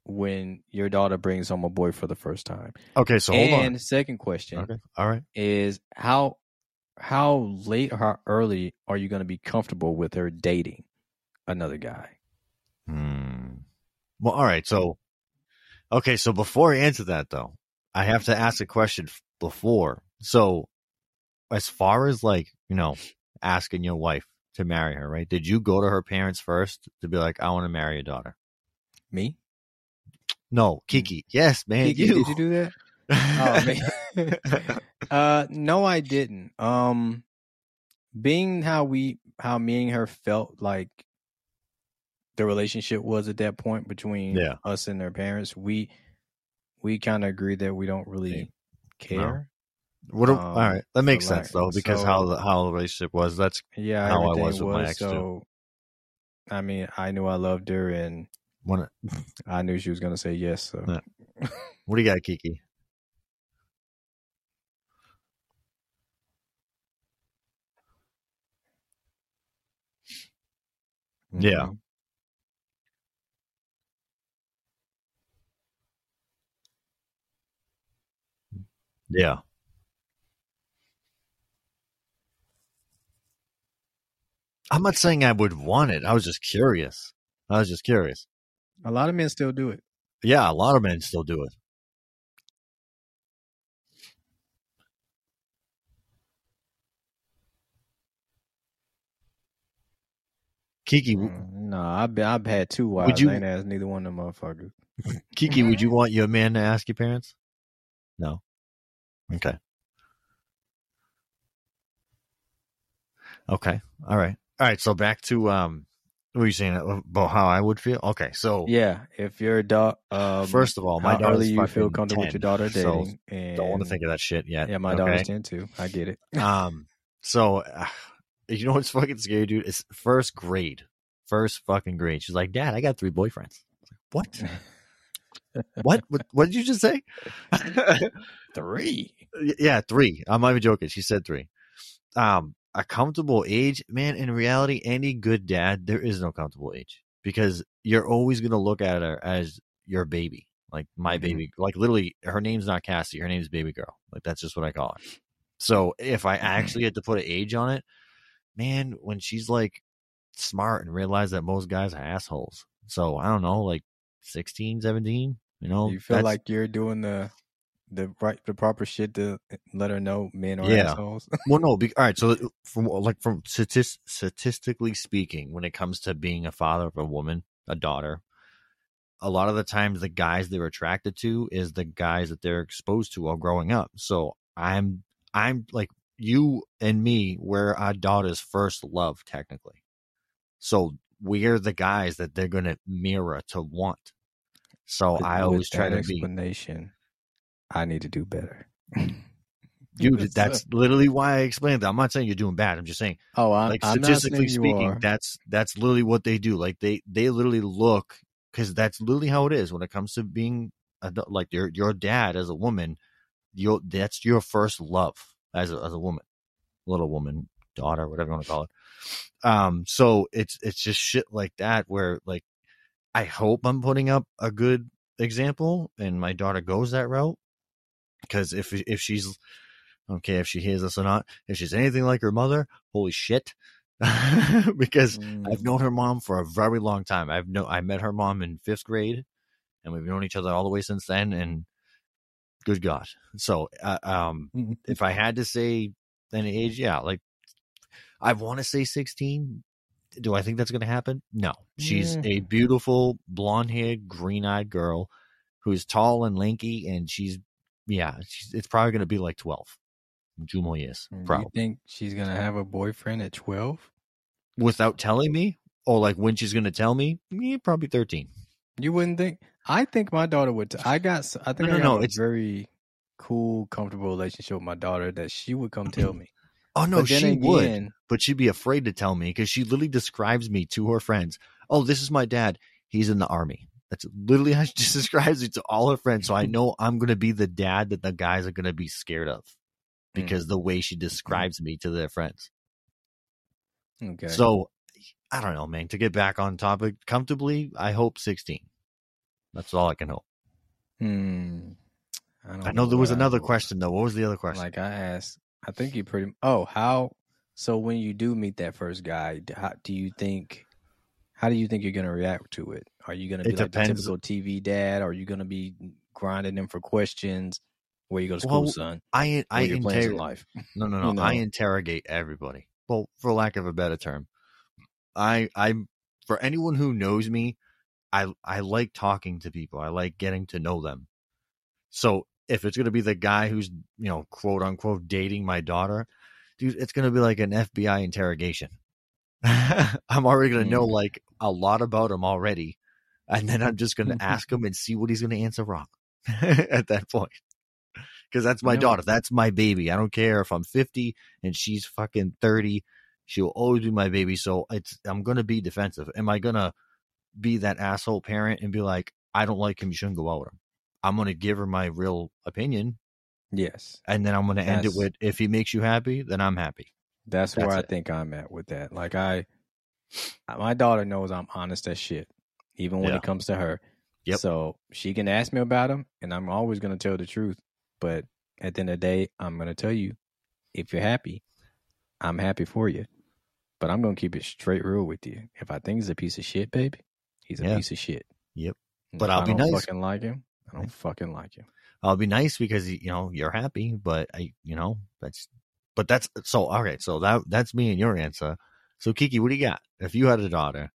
when your daughter brings home a boy for the first time? Okay. So hold and on. second question Okay. All right. is how how late or how early are you gonna be comfortable with her dating another guy? Hmm. Well, all right. So, okay. So before I answer that, though, I have to ask a question before. So, as far as like you know, asking your wife to marry her, right? Did you go to her parents first to be like, I want to marry your daughter? Me? No, Kiki. Yes, man. Kiki, you. did you do that? Oh man. <laughs> uh no I didn't. Um being how we how me and her felt like the relationship was at that point between Yeah. us and their parents, we we kind of agreed that we don't really care. What? a- Um, all right, that makes so, sense like, though, because how the how the relationship was. That's Yeah, How I was with my ex, so I mean, I knew I loved her and one. <laughs> I knew she was gonna say yes. So Yeah. <laughs> What do you got, Kiki? Yeah. Mhm. Yeah. I'm not saying I would want it. I was just curious. I was just curious. A lot of men still do it. Yeah, a lot of men still do it. Kiki, Mm, No, I've I've had two wives. you- I ain't asked neither one of them motherfuckers. <laughs> Kiki, would you want your man to ask your parents? No. Okay. Okay. All right. All right. So back to um, were you saying about how I would feel? Okay. So Yeah, if your daughter, um, first of all, my early you feel comfortable with your daughter so dating, and don't want to think of that shit yet. yeah, my okay? daughter's ten too. I get it. <laughs> Um. So, uh, you know what's fucking scary, dude? It's first grade. First fucking grade. She's like, Dad, I got three boyfriends. Like, what? <laughs> what? What? What did you just say? Three. <laughs> yeah, three. I'm not even joking. She said three. Um, a comfortable age, man. In reality, any good dad, there is no comfortable age because you're always gonna look at her as your baby, like my Mhm. baby. Like literally, her name's not Cassie. Her name's Baby Girl. Like that's just what I call her. So if I actually had to put an age on it, man, when she's like smart and realize that most guys are assholes. So I don't know, like 16, 17, you know, you feel like you're doing the the right the proper shit to eh, let her know men are Yeah. assholes. <laughs> well, no. Be, all right. So from like from statis- statistically speaking, when it comes to being a father of a woman, a daughter, a lot of the times the guys they're attracted to is the guys that they're exposed to while growing up. So I'm I'm like you and me, we're our daughter's first love, technically. So we're the guys that they're gonna mirror to want. So I always try to be explanation. I need to do better. <laughs> dude. That's literally why I explained that. I'm not saying you're doing bad. I'm just saying oh, I'm, like I'm not statistically you speaking, are. that's that's literally what they do. Like they they literally look because that's literally how it is when it comes to being adult, like your your dad as a woman. Your that's your first love as a, as a woman, little woman, daughter, whatever you want to call it. Um, so it's it's just shit like that where like I hope I'm putting up a good example and my daughter goes that route because if if she's okay if she hears this or not if she's anything like her mother holy shit <laughs> because Mm. I've known her mom for a very long time. I've know I met her mom in fifth grade, and we've known each other all the way since then. And good God, so uh, um, if I had to say an age, yeah, like I want to say sixteen. Do I think that's going to happen? No. She's Yeah. a beautiful blonde haired, green eyed girl who's tall and lanky, and she's yeah, it's probably going to be like twelve. Two more years, Do you probably. think she's gonna have a boyfriend at twelve? Without telling me, or like when she's going to tell me, yeah, probably thirteen. You wouldn't think. I think my daughter would. T- I got. I think No, I got no, a it's- very cool, comfortable relationship with my daughter that she would come tell me. <clears throat> Oh no, she would. again, but she'd be afraid to tell me because she literally describes me to her friends. Oh, this is my dad. He's in the army. That's literally how <laughs> she just describes it to all her friends. So I mm-hmm. know I'm going to be the dad that the guys are going to be scared of mm. because the way she mm-hmm. describes me to their friends. Okay. So I don't know, man. To get back on topic comfortably, I hope 16. That's all I can hope. Hmm. I, don't I know there was I another question though. What was the other question? Like I asked, I think you pretty. Oh, how? So when you do meet that first guy, how do you think? How do you think you're gonna react to it? Are you gonna be It like the typical TV dad? Are you gonna be grinding them for questions? Where you go to school, Well, son? I I are your plans in interrogate. life? No, <laughs> no, no. you I interrogate everybody. Well, for lack of a better term. I I'm for anyone who knows me, I I like talking to people. I like getting to know them. So if it's gonna be the guy who's you know quote unquote dating my daughter, dude, it's gonna be like an FBI interrogation. <laughs> I'm already gonna know Mm. like a lot about him already, and then I'm just gonna mm-hmm. ask him and see what he's gonna answer wrong <laughs> at that point. Because that's my daughter. That's my baby. I don't care if I'm 50 and she's fucking 30. She'll always be my baby. So it's I'm gonna be defensive. Am I gonna be that asshole parent and be like, I don't like him, you shouldn't go out with him? I'm gonna give her my real opinion, Yes. and then I'm gonna end it with if he makes you happy, then I'm happy. That's, That's where I think I'm at with that. Like I, my daughter knows I'm honest as shit, even when Yeah. it comes to her. Yep. So she can ask me about him, and I'm always going to tell the truth. But at the end of the day, I'm going to tell you, if you're happy, I'm happy for you. But I'm going to keep it straight real with you. If I think he's a piece of shit, baby, he's a Yeah. piece of shit. Yep. And But I'll I be don't nice. Fucking like him. I don't fucking like him. I'll be nice because you know you're happy, but I, you know, that's, but that's so. All right, so that that's me and your answer. So Kiki, what do you got? If you had a daughter,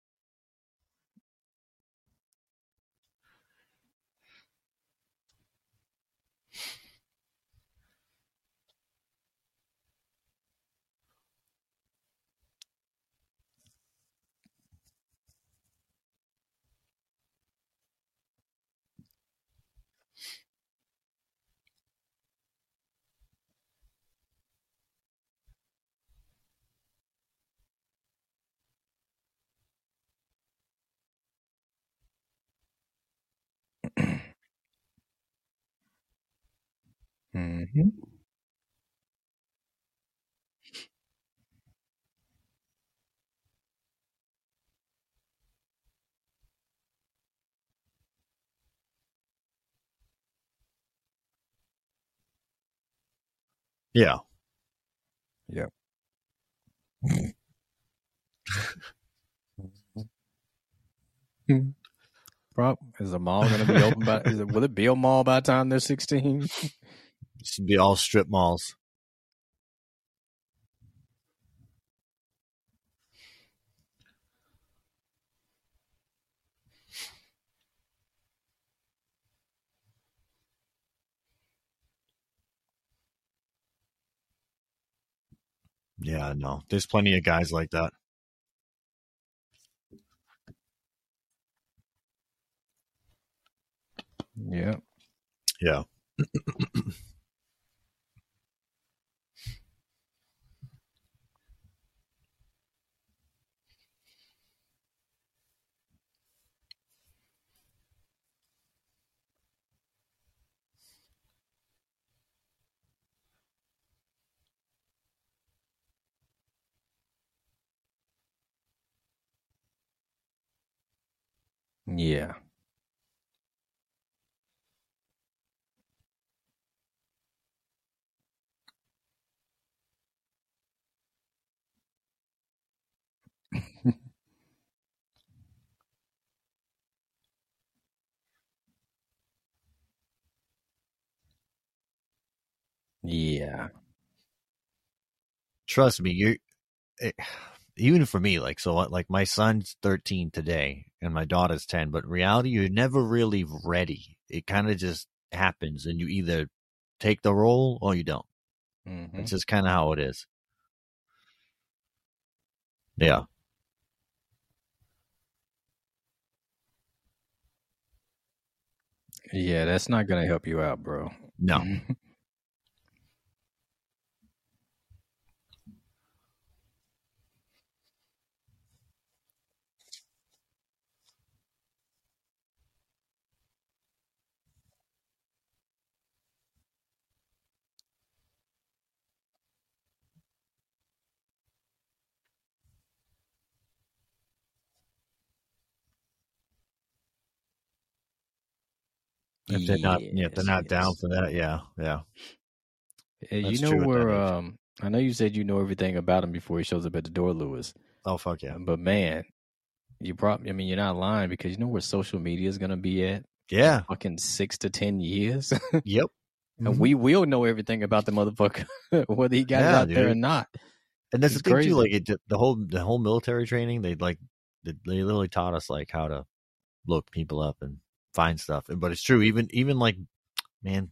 Mm-hmm. yeah, Bro, <laughs> is the mall going to be open by? It, will it be a mall by the time they're 16? <laughs> should be all strip malls. Yeah, no, there's plenty of guys like that. yeah. Yeah, <clears throat> Yeah. <laughs> Yeah. trust me, you're it, even for me. Like so, like my son's 13 today, and my daughter's 10. But reality, you're never really ready. It kind of just happens, and you either take the role or you don't. Mhm. It's just kind of how it is. Yeah. Yeah, that's not going to help you out, bro. No. <laughs> <laughs> If they're not, yeah, if they're Yes, not down for that, yeah, yeah, Uh, You know true at that where? Um, I know you said you know everything about him before he shows up at the door, Lewis. oh fuck yeah, But man, you probably. I mean, you're not lying because you know where social media is going to be at. yeah, Fucking six to ten years, <laughs> yep. and we will know everything about the motherfucker, <laughs> whether he got Yeah, out there or not. And that's It's the thing crazy. too. Like it, the whole the whole military training, they like they they literally taught us like how to look people up and find stuff. And but it's true. Even even like man,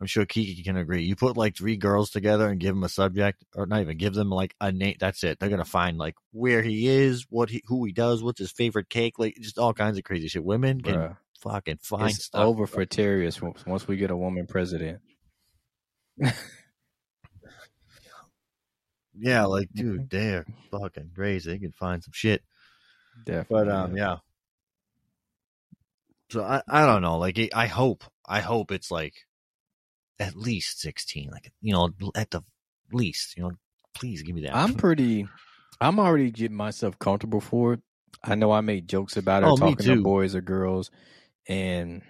I'm sure Kiki can agree. You put like three girls together and give them a subject, or not even give them like a name. That's it. They're gonna find like where he is, what he who he does, what's his favorite cake, like just all kinds of crazy shit. Women can Bruh. fucking find It's stuff. over for terrorists once we get a woman president. Yeah, like <laughs> dude, they're fucking crazy. They can find some shit. Definitely. But um, yeah. So I I don't know. Like I hope I hope it's like at least sixteen. Like you know at the least you know. Please give me that. I'm <laughs> pretty. I'm already getting myself comfortable for it. I know I made jokes about it, Oh, talking to boys or girls, and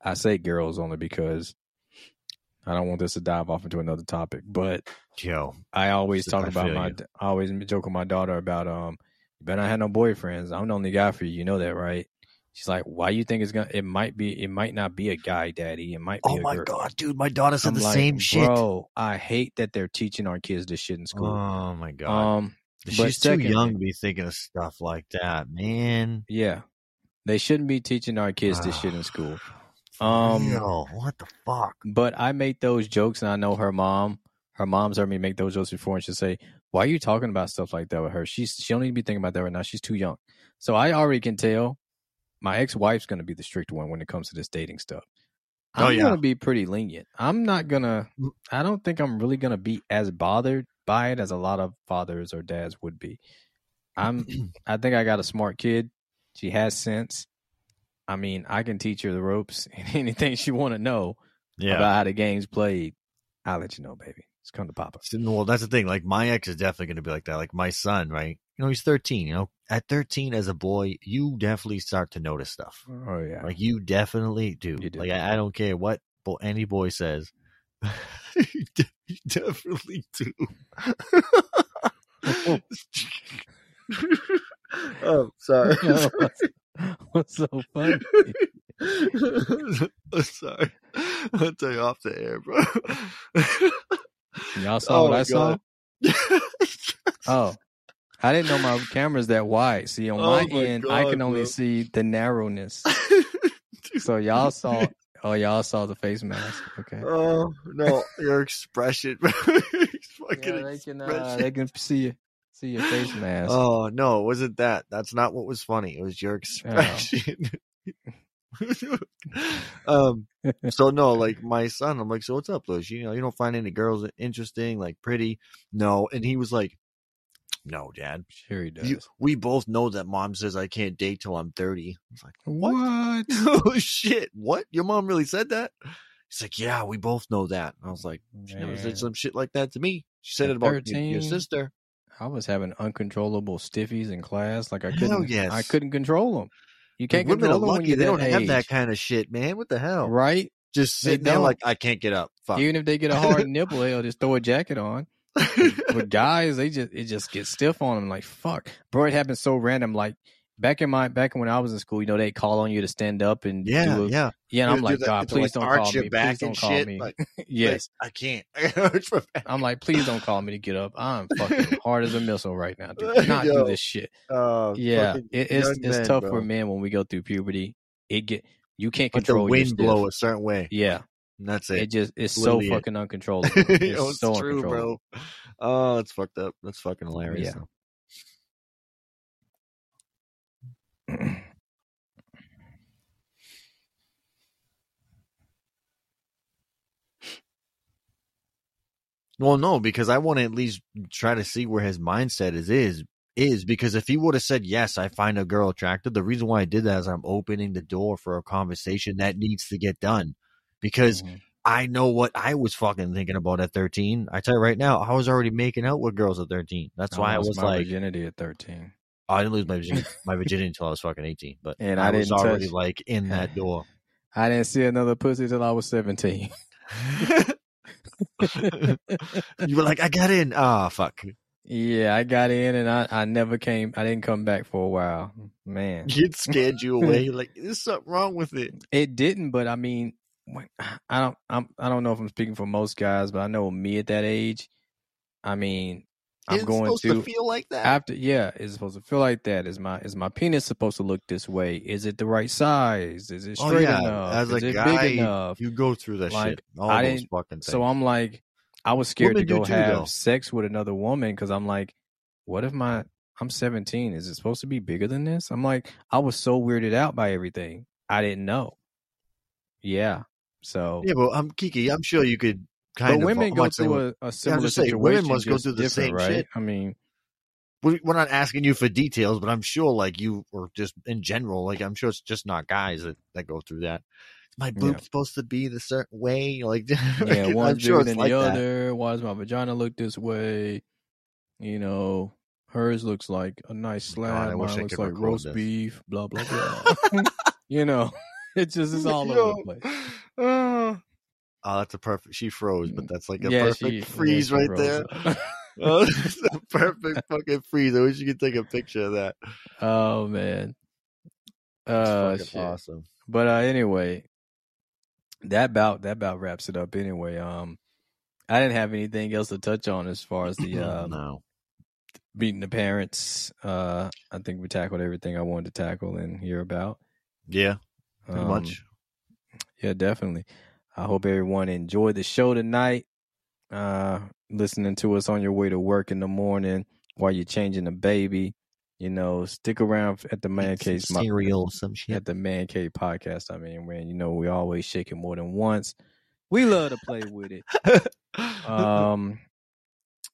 I say girls only because I don't want this to dive off into another topic. But Yo, I always talk I about my. you. I always joke with my daughter about um. You better not have no boyfriends. I'm the only guy for you. You know that, right? She's like, "Why you think it's gonna? It might be. It might not be a guy, daddy. It might be oh a my girl." god, dude, my daughter said I'm the like, same shit. Bro, I hate that they're teaching our kids this shit in school. Oh my god, um, but she's too secondly- young to be thinking of stuff like that, man. Yeah. They shouldn't be teaching our kids this shit in <sighs> school. For Um, real? what the fuck? But I make those jokes and I know her mom, her mom's heard me make those jokes before and she'll say, Why are you talking about stuff like that with her? She's she don't need to be thinking about that right now. She's too young. So I already can tell my ex wife's gonna be the strict one when it comes to this dating stuff. I'm Oh, yeah. gonna be pretty lenient. I'm not gonna Mm. I don't think I'm really gonna be as bothered by it as a lot of fathers or dads would be. I'm <clears throat> I think I got a smart kid. She has sense. I mean, I can teach her the ropes <laughs> and anything she want to know Yeah. about how the game's played. I'll let you know, baby. It's come to Papa. Well, that's the thing. Like my ex is definitely going to be like that. Like my son, right? You know, he's 13. You know, at 13 as a boy, you definitely start to notice stuff. Oh yeah. Like you definitely do. You do. Like I, I don't care what bo- any boy says. <laughs> you, de- you definitely do. <laughs> oh, sorry. <laughs> What's so funny? I'm sorry. I'll tell you off the air, bro. Y'all oh saw Oh, what my I saw? Oh. I didn't know my camera's that wide. See, on Oh, my, my end, I can only bro. see the narrowness. <laughs> So y'all saw oh y'all saw the face mask. Okay. Oh no, your expression. <laughs> Fucking Yeah, they can uh, they can see you see your face mask. Oh no, it wasn't that? That's not what was funny. It was your expression. <laughs> um. So no, like my son, I'm like, so what's up, Lush? You know, you don't find any girls interesting, like pretty? No, and he was like, no, Dad. Sure he does. You, we both know that Mom says I can't date till I'm 30. I was like, <laughs> what? oh shit, what? Your mom really said that? He's like, yeah, we both know that. I was like, she never said some shit like that to me. She said At it about your, your sister. I was having uncontrollable stiffies in class. Like I couldn't. yes. I couldn't control them. You can't Women control them when lucky. They don't have that kind of shit, man. What the hell? right? Just sitting there like, I can't get up. Fuck. Even if they get a hard nipple, they'll just throw a jacket on. <laughs> With guys, they just it just gets stiff on them. Like fuck, bro. It happened so random. Like back in my back when I was in school, you know, they call on you to stand up and yeah, do a, yeah. yeah. And I'm like, that- God, please like, don't call me. Please don't call shit, me. like- <laughs> yes, I can't. I <laughs> arch my back. I'm like, please don't call me to get up. I'm fucking hard as a missile right now. Do not do this shit. Uh, Yeah, it, it's it's tough bro. for men when we go through puberty. It get you can't the control your wind stiff. blow a certain way. Yeah, And that's it it. just it's so it. fucking uncontrollable. <laughs> It's Yo, oh, it's so true, uncontrollable. bro. Oh, that's fucked up. That's fucking hilarious. Yeah. Well, no, because I want to at least try to see where his mindset is is is because if he would have said yes, I find a girl attractive. The reason why I did that is I'm opening the door for a conversation that needs to get done because Mhm. I know what I was fucking thinking about at 13. I tell you right now, I was already making out with girls at 13. That's why I was my like, virginity at 13. I didn't lose my <laughs> virginity, my virginity until I was fucking 18. But And I, I was already touch- like in that <laughs> door. I didn't see another pussy till I was 17. <laughs> you were like, I got in. Ah, fuck. yeah, I got in and I, I never came. I didn't come back for a while. Man, It scared you away. Like, there's something wrong with it. it didn't. But I mean, I don't. I'm. I don't know if I'm speaking for most guys, but I know me at that age. I mean, I'm It's going supposed to, to feel like that. after yeah, it's supposed to feel like that. Is my is my penis supposed to look this way? Is it the right size? Is it oh straight yeah, enough? as Is a it guy, big enough? you go through that Like, shit. All I those didn't- fucking things. So I'm like, I was scared Women to go too, have though. sex with another woman because I'm like, what if my I'm 17? Is it supposed to be bigger than this? I'm like, I was so weirded out by everything. I didn't know. Yeah. So, yeah, well, I'm um, Kiki. I'm sure you could kind but of. women go through a, a similar saying, situation. women must go through the same right? shit. I mean, we- we're not asking you for details, but I'm sure, like you, or just in general, like I'm sure it's just not guys that, that go through that. my boob Yeah. supposed to be the certain way? Like, <laughs> yeah, I'm one's sure bigger than like the that. other. Why does my vagina look this way? You know, hers looks like a nice oh God, slab. Wish Mine looks like roast this. beef. Blah blah blah. <laughs> <laughs> you know, <laughs> it's just it's all Yo. over the place. <gasps> Oh, that's a perfect. She froze, but that's like a yeah, perfect she, freeze yeah, right froze there. up. <laughs> <laughs> Oh, that's a perfect fucking freeze. I wish you could take a picture of that. oh man. It's Uh, shit. awesome. But uh, anyway, that about that about wraps it up. Anyway, um, I didn't have anything else to touch on as far as the <clears throat> uh, no. meeting the parents. Uh, I think we tackled everything I wanted to tackle and hear about. Yeah, pretty Um, much. Yeah, definitely. I hope everyone enjoyed the show tonight. Uh, listening to us on your way to work in the morning while you're changing the baby. You know, stick around at the man cave. my- cereal, some shit. at the Man Cave podcast. I mean, man, you know, we always shake it more than once. We love to play with it. <laughs> Um,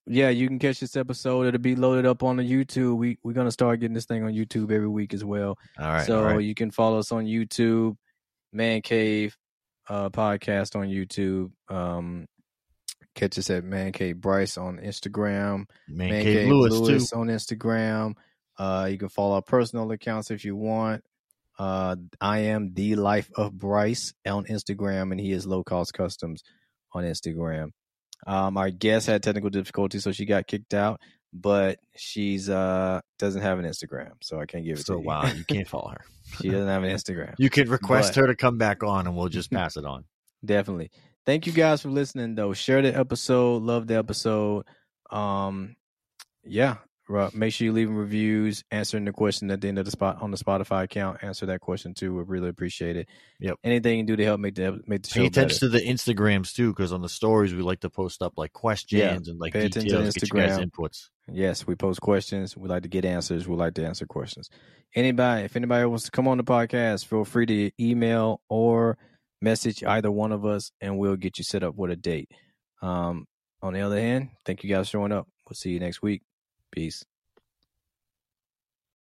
yeah, you can catch this episode. It'll be loaded up on the YouTube. We we're gonna start getting this thing on YouTube every week as well. all right. so all right. you can follow us on YouTube, Man Cave uh, podcast on YouTube. Um, catch us at Man Cave Bryce on Instagram. Man, Man Cave Cave Lewis, Lewis, too. on Instagram. Uh, you can follow our personal accounts if you want. Uh, I am the life of Bryce on Instagram, and he is low cost customs on Instagram. Um, our guest had technical difficulties, so she got kicked out. But she's uh doesn't have an Instagram, so I can't give it For to you. while, you can't <laughs> follow her. she doesn't have an Instagram. You can request But- her to come back on, and we'll just pass it on. <laughs> Definitely. Thank you guys for listening though. Share the episode, love the episode. Um yeah. Ru- Make sure you leave reviews, answering the question at the end of the spot on the Spotify account. Answer that question too. We really appreciate it. Yep. Anything you can do to help make the make the show Pay better. attention to the Instagrams too, because on the stories we like to post up like questions and like pay attention to details, get you guys Instagram. inputs. Yes, we post questions. We like to get answers. We like to answer questions. Anybody, if anybody wants to come on the podcast, feel free to email or message either one of us, and we'll get you set up with a date. Um, on the other hand, thank you guys for showing up. We'll see you next week. Peace.